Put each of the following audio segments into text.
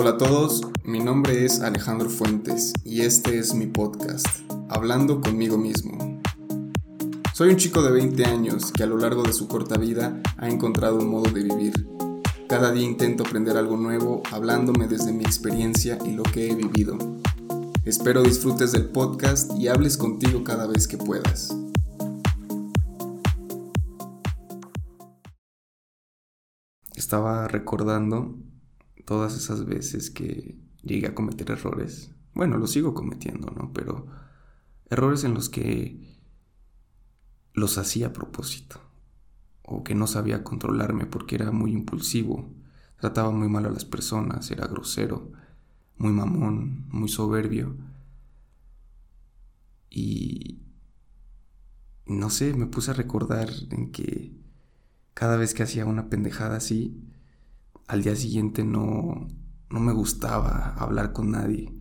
Hola a todos, mi nombre es Alejandro Fuentes y este es mi podcast, Hablando conmigo mismo. Soy un chico de 20 años que a lo largo de su corta vida ha encontrado un modo de vivir. Cada día intento aprender algo nuevo hablándome desde mi experiencia y lo que he vivido. Espero disfrutes del podcast y hables contigo cada vez que puedas. Estaba recordando todas esas veces que llegué a cometer errores. Bueno, los sigo cometiendo, ¿no? Pero errores en los que los hacía a propósito. O que no sabía controlarme porque era muy impulsivo. Trataba muy mal a las personas, era grosero, muy mamón, muy soberbio. Y no sé, me puse a recordar en que cada vez que hacía una pendejada así, al día siguiente no, no me gustaba hablar con nadie.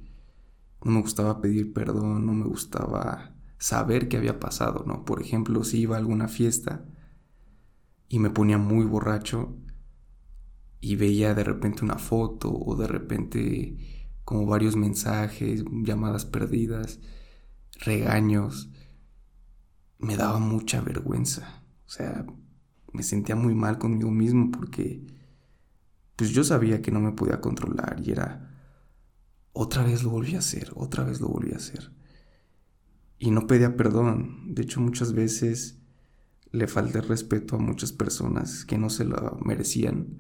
No me gustaba pedir perdón, no me gustaba saber qué había pasado, ¿no? Por ejemplo, si iba a alguna fiesta y me ponía muy borracho y veía de repente una foto o de repente como varios mensajes, llamadas perdidas, regaños, me daba mucha vergüenza. O sea, me sentía muy mal conmigo mismo porque pues yo sabía que no me podía controlar y era, otra vez lo volví a hacer, otra vez lo volví a hacer. Y no pedía perdón. De hecho, muchas veces le falté respeto a muchas personas que no se lo merecían.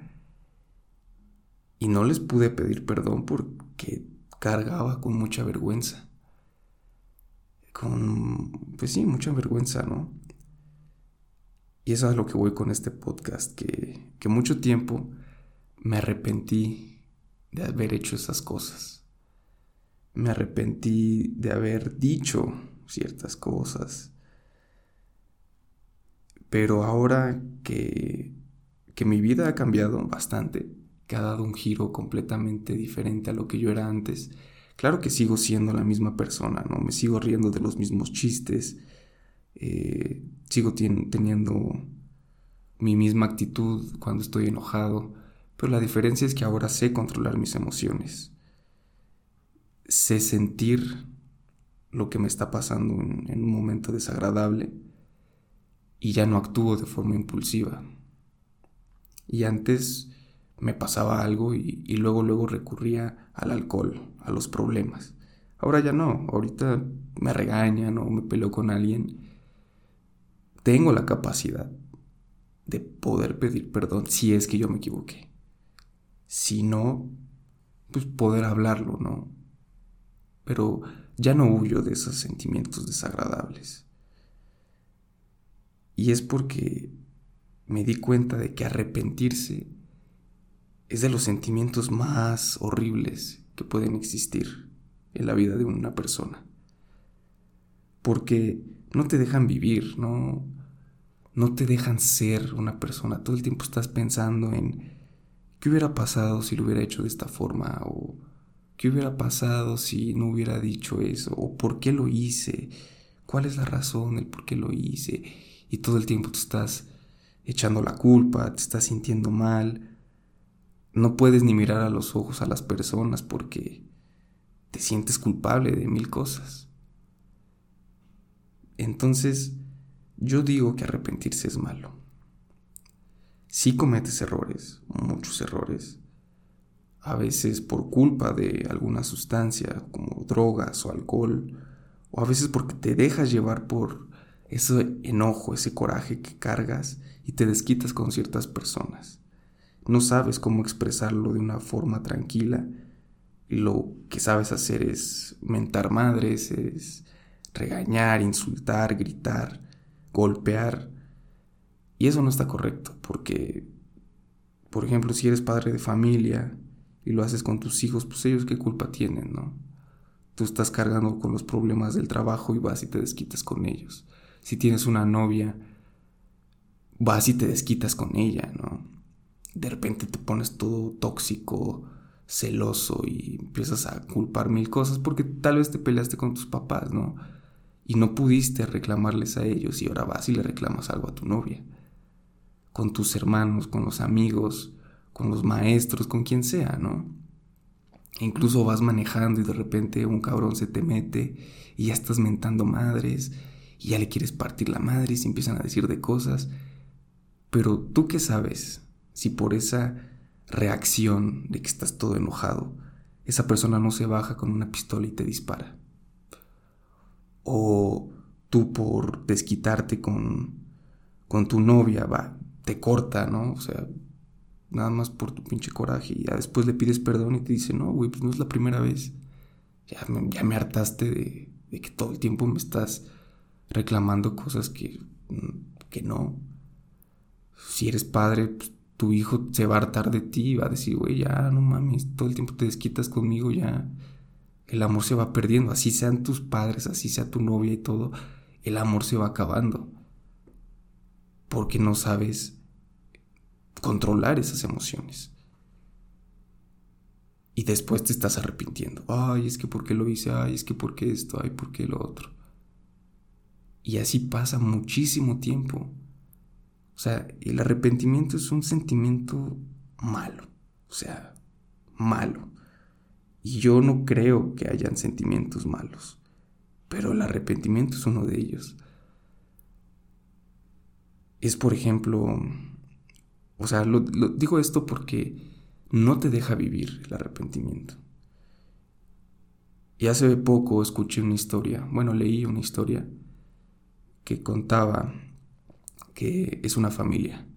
Y no les pude pedir perdón porque cargaba con mucha vergüenza. Con, pues sí, mucha vergüenza, ¿no? Y eso es lo que voy con este podcast, que, que mucho tiempo me arrepentí de haber hecho esas cosas. Me arrepentí de haber dicho ciertas cosas. Pero ahora que, que mi vida ha cambiado bastante, que ha dado un giro completamente diferente a lo que yo era antes, claro que sigo siendo la misma persona, ¿no? Me sigo riendo de los mismos chistes, eh, sigo teniendo mi misma actitud cuando estoy enojado, pero la diferencia es que ahora sé controlar mis emociones. Sé sentir lo que me está pasando en, un momento desagradable y ya no actúo de forma impulsiva. Y antes me pasaba algo y, y, luego luego recurría al alcohol, a los problemas. Ahora ya no, ahorita me regañan o me peleo con alguien. Tengo la capacidad de poder pedir perdón si es que yo me equivoqué sino pues poder hablarlo, ¿no? Pero ya no huyo de esos sentimientos desagradables. Y es porque me di cuenta de que arrepentirse es de los sentimientos más horribles que pueden existir en la vida de una persona. Porque no te dejan vivir, no, no te dejan ser una persona. Todo el tiempo estás pensando en ¿Qué hubiera pasado si lo hubiera hecho de esta forma? ¿O qué hubiera pasado si no hubiera dicho eso? ¿O por qué lo hice? ¿Cuál es la razón del por qué lo hice? Y todo el tiempo te estás echando la culpa, te estás sintiendo mal. No puedes ni mirar a los ojos a las personas porque te sientes culpable de mil cosas. Entonces, yo digo que arrepentirse es malo si cometes errores, muchos errores, a veces por culpa de alguna sustancia como drogas o alcohol, o a veces porque te dejas llevar por ese enojo, ese coraje que cargas y te desquitas con ciertas personas. No sabes cómo expresarlo de una forma tranquila y lo que sabes hacer es mentar madres, es regañar, insultar, gritar, golpear y eso no está correcto, porque, por ejemplo, si eres padre de familia y lo haces con tus hijos, pues ellos qué culpa tienen, ¿no? Tú estás cargando con los problemas del trabajo y vas y te desquitas con ellos. Si tienes una novia, vas y te desquitas con ella, ¿no? De repente te pones todo tóxico, celoso y empiezas a culpar mil cosas porque tal vez te peleaste con tus papás, ¿no? Y no pudiste reclamarles a ellos y ahora vas y le reclamas algo a tu novia con tus hermanos, con los amigos, con los maestros, con quien sea, ¿no? Incluso vas manejando y de repente un cabrón se te mete y ya estás mentando madres y ya le quieres partir la madre y se empiezan a decir de cosas. Pero tú qué sabes si por esa reacción de que estás todo enojado, esa persona no se baja con una pistola y te dispara. O tú por desquitarte con, con tu novia, va, te corta, ¿no? O sea, nada más por tu pinche coraje y ya después le pides perdón y te dice, no, güey, pues no es la primera vez. Ya me, hartaste de, que todo el tiempo me estás reclamando cosas que, que no. Si eres padre, pues, tu hijo se va a hartar de ti y va a decir, güey, ya no mames, todo el tiempo te desquitas conmigo, ya el amor se va perdiendo. Así sean tus padres, así sea tu novia y todo, el amor se va acabando. Porque no sabes controlar esas emociones. Y después te estás arrepintiendo. Ay, es que por qué lo hice, ay, es que por qué esto, ay, por qué lo otro. Y así pasa muchísimo tiempo. O sea, el arrepentimiento es un sentimiento malo. O sea, malo. Y yo no creo que hayan sentimientos malos. Pero el arrepentimiento es uno de ellos. Es, por ejemplo, o sea, lo, digo esto porque no te deja vivir el arrepentimiento. Y hace poco escuché una historia, bueno, leí una historia que contaba que es una familia.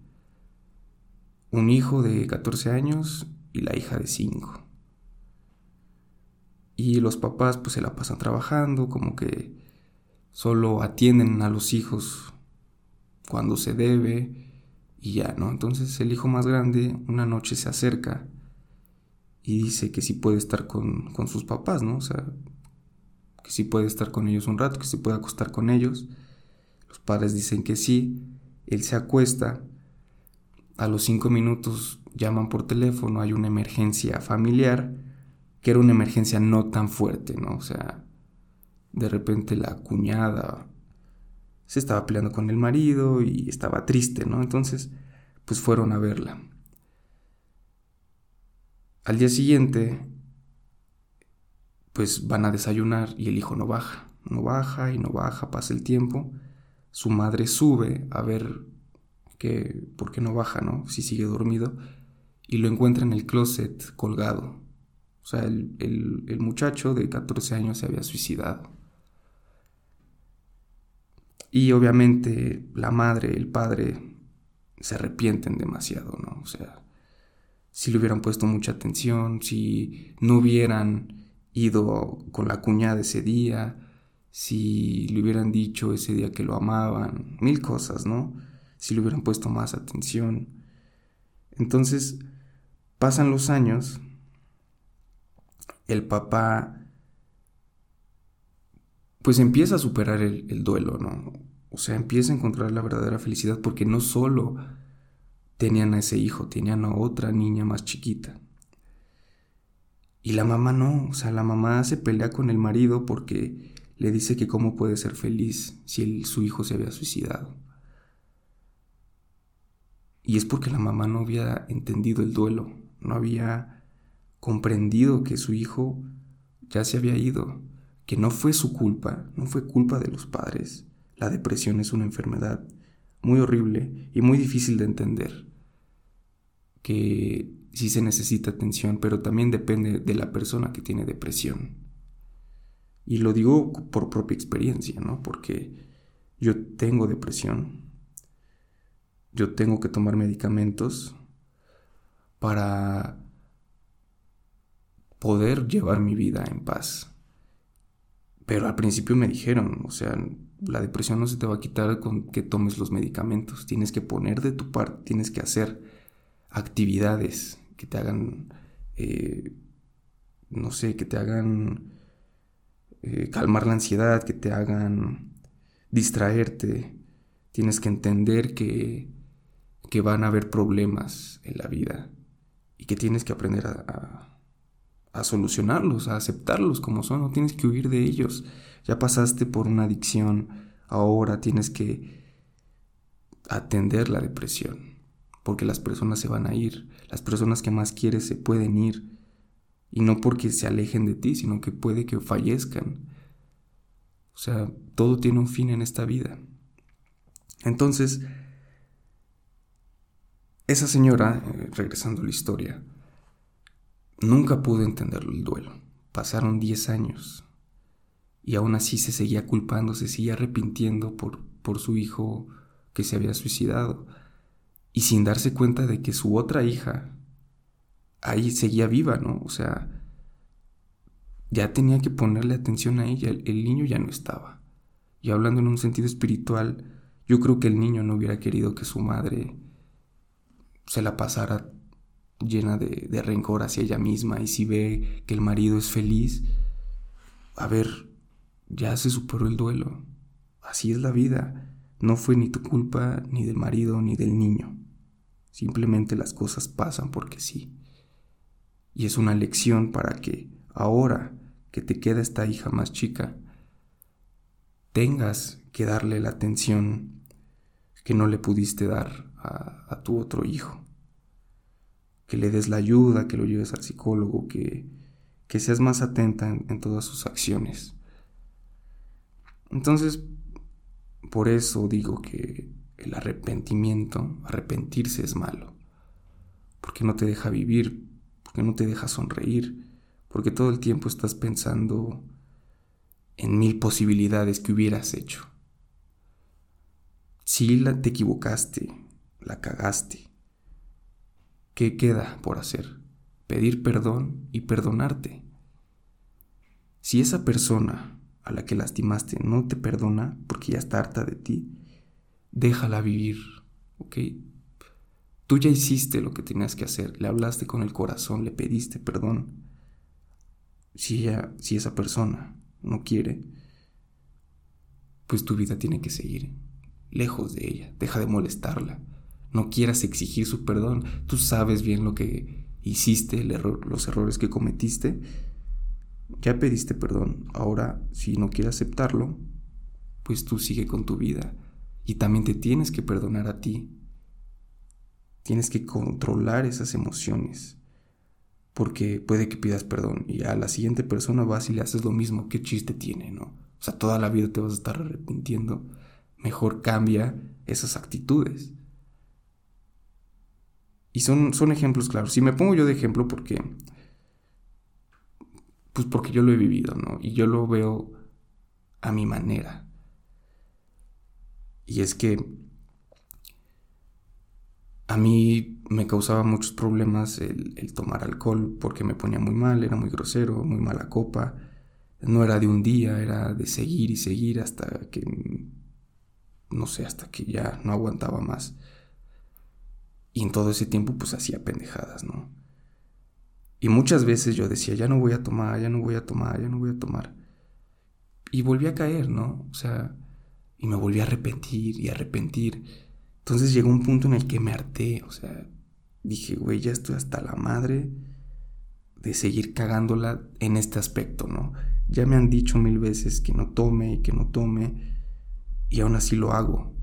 Un hijo de 14 años y la hija de 5. Y los papás pues se la pasan trabajando, como que solo atienden a los hijos cuando se debe y ya, ¿no? Entonces el hijo más grande una noche se acerca y dice que sí puede estar con, con sus papás, ¿no? O sea, que sí puede estar con ellos un rato, que se puede acostar con ellos. Los padres dicen que sí, él se acuesta, a los cinco minutos llaman por teléfono, hay una emergencia familiar, que era una emergencia no tan fuerte, ¿no? O sea, de repente la cuñada se estaba peleando con el marido y estaba triste, ¿no? Entonces, pues fueron a verla. Al día siguiente, pues van a desayunar y el hijo no baja, no baja y no baja, pasa el tiempo. Su madre sube a ver que, por qué no baja, ¿no? Si sigue dormido. Y lo encuentra en el closet colgado. O sea, el, el muchacho de 14 años se había suicidado. Y obviamente la madre, el padre se arrepienten demasiado, ¿no? O sea, si le hubieran puesto mucha atención, si no hubieran ido con la cuñada ese día, si le hubieran dicho ese día que lo amaban, mil cosas, ¿no? Si le hubieran puesto más atención. Entonces, pasan los años, el papá pues empieza a superar el, duelo, ¿no? O sea, empieza a encontrar la verdadera felicidad porque no solo tenían a ese hijo, tenían a otra niña más chiquita. Y la mamá no, o sea, la mamá se pelea con el marido porque le dice que cómo puede ser feliz si su hijo se había suicidado. Y es porque la mamá no había entendido el duelo, no había comprendido que su hijo ya se había ido que no fue su culpa, no fue culpa de los padres. La depresión es una enfermedad muy horrible y muy difícil de entender, que sí se necesita atención, pero también depende de la persona que tiene depresión. Y lo digo por propia experiencia, ¿no? Porque yo tengo depresión, yo tengo que tomar medicamentos para poder llevar mi vida en paz. Pero al principio me dijeron, o sea, la depresión no se te va a quitar con que tomes los medicamentos. Tienes que poner de tu parte, tienes que hacer actividades que te hagan, eh, no sé, que te hagan eh, calmar la ansiedad, que te hagan distraerte. Tienes que entender que, que van a haber problemas en la vida y que tienes que aprender a a solucionarlos, a aceptarlos como son, no tienes que huir de ellos. Ya pasaste por una adicción, ahora tienes que atender la depresión, porque las personas se van a ir, las personas que más quieres se pueden ir Y no porque se alejen de ti, sino que puede que fallezcan. O sea, todo tiene un fin en esta vida. Entonces, esa señora, eh, regresando a la historia, nunca pudo entender el duelo. Pasaron 10 años y aún así se seguía culpando, se seguía arrepintiendo por, por su hijo que se había suicidado y sin darse cuenta de que su otra hija ahí seguía viva, ¿no? O sea, ya tenía que ponerle atención a ella, el, niño ya no estaba. Y hablando en un sentido espiritual, yo creo que el niño no hubiera querido que su madre se la pasara llena de, rencor hacia ella misma y si ve que el marido es feliz, a ver, ya se superó el duelo. Así es la vida. No fue ni tu culpa, ni del marido, ni del niño. Simplemente las cosas pasan porque sí. Y es una lección para que ahora que te queda esta hija más chica, tengas que darle la atención que no le pudiste dar a, tu otro hijo. Que le des la ayuda, que lo lleves al psicólogo, que, que seas más atenta en todas sus acciones. Entonces, por eso digo que el arrepentimiento, arrepentirse es malo, porque no te deja vivir, porque no te deja sonreír, porque todo el tiempo estás pensando en mil posibilidades que hubieras hecho. Si la, te equivocaste, la cagaste, ¿qué queda por hacer? Pedir perdón y perdonarte. Si esa persona a la que lastimaste no te perdona porque ya está harta de ti, déjala vivir, ¿ok? Tú ya hiciste lo que tenías que hacer, le hablaste con el corazón, le pediste perdón. Si ella, si esa persona no quiere, pues tu vida tiene que seguir lejos de ella, deja de molestarla. No quieras exigir su perdón. Tú sabes bien lo que hiciste, los errores que cometiste. Ya pediste perdón. Ahora, si no quiere aceptarlo, pues tú sigue con tu vida. Y también te tienes que perdonar a ti. Tienes que controlar esas emociones. Porque puede que pidas perdón y a la siguiente persona vas y le haces lo mismo. ¿Qué chiste tiene, no? O sea, toda la vida te vas a estar arrepintiendo. Mejor cambia esas actitudes. Y son, son ejemplos claros. Si me pongo yo de ejemplo porque... Pues porque yo lo he vivido, ¿no? Y yo lo veo a mi manera. Y es que a mí me causaba muchos problemas el, tomar alcohol porque me ponía muy mal, era muy grosero, muy mala copa. No era de un día, era de seguir y seguir hasta que, no sé, hasta que ya no aguantaba más. Y en todo ese tiempo pues hacía pendejadas, ¿no? Y muchas veces yo decía, ya no voy a tomar, ya no voy a tomar, ya no voy a tomar. Y volví a caer, ¿no? O sea, y me volví a arrepentir y arrepentir. Entonces llegó un punto en el que me harté, o sea, dije, güey, ya estoy hasta la madre de seguir cagándola en este aspecto, ¿no? Ya me han dicho mil veces que no tome y que no tome, y aún así lo hago.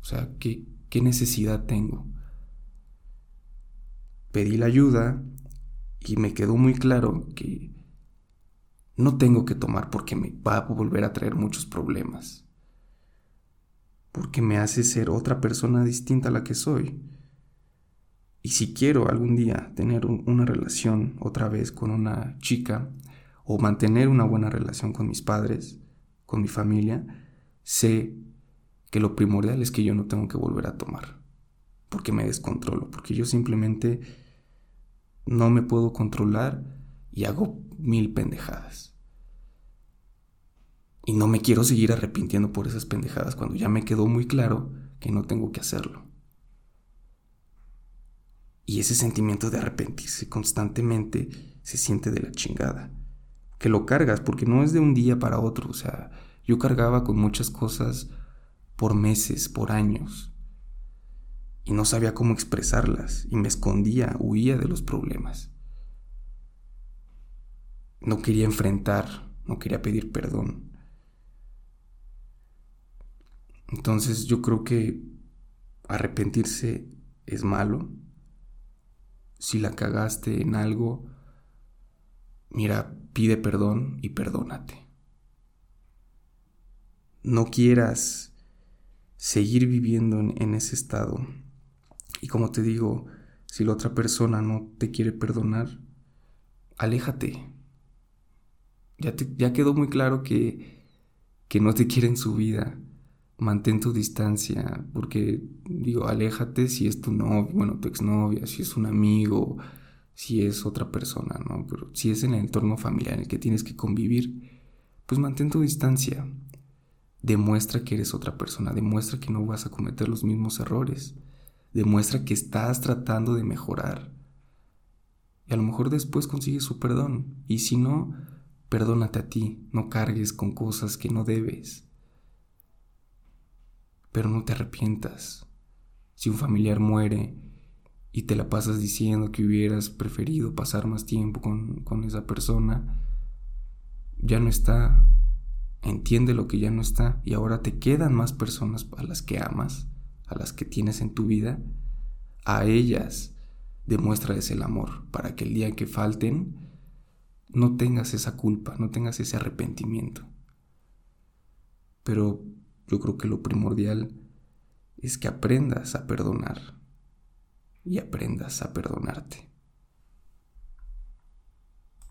O sea, ¿qué, qué necesidad tengo? Pedí la ayuda y me quedó muy claro que no tengo que tomar porque me va a volver a traer muchos problemas porque me hace ser otra persona distinta a la que soy. Y si quiero algún día tener una relación otra vez con una chica o mantener una buena relación con mis padres, con mi familia, sé que lo primordial es que yo no tengo que volver a tomar, porque me descontrolo, porque yo simplemente no me puedo controlar y hago mil pendejadas. Y no me quiero seguir arrepintiendo por esas pendejadas cuando ya me quedó muy claro que no tengo que hacerlo. Y ese sentimiento de arrepentirse constantemente se siente de la chingada. Que lo cargas porque no es de un día para otro. O sea, yo cargaba con muchas cosas por meses, por años. Y no sabía cómo expresarlas. Y me escondía, huía de los problemas. No quería enfrentar, no quería pedir perdón. Entonces yo creo que arrepentirse es malo. Si la cagaste en algo, mira, pide perdón y perdónate. No quieras seguir viviendo en, ese estado. Y como te digo, si la otra persona no te quiere perdonar, aléjate. Ya, ya quedó muy claro que, que no te quiere en su vida. Mantén tu distancia, porque digo, aléjate si es tu novio, bueno, tu exnovia, si es un amigo, si es otra persona, ¿no? Pero si es en el entorno familiar en el que tienes que convivir, pues mantén tu distancia. Demuestra que eres otra persona, demuestra que no vas a cometer los mismos errores, demuestra que estás tratando de mejorar. Y a lo mejor después consigues su perdón, y si no, perdónate a ti, no cargues con cosas que no debes. Pero no te arrepientas. Si un familiar muere y te la pasas diciendo que hubieras preferido pasar más tiempo con, con esa persona, ya no está. Entiende lo que ya no está y ahora te quedan más personas a las que amas, a las que tienes en tu vida. A ellas demuéstrales el amor para que el día que falten no tengas esa culpa, no tengas ese arrepentimiento. Pero yo creo que lo primordial es que aprendas a perdonar y aprendas a perdonarte.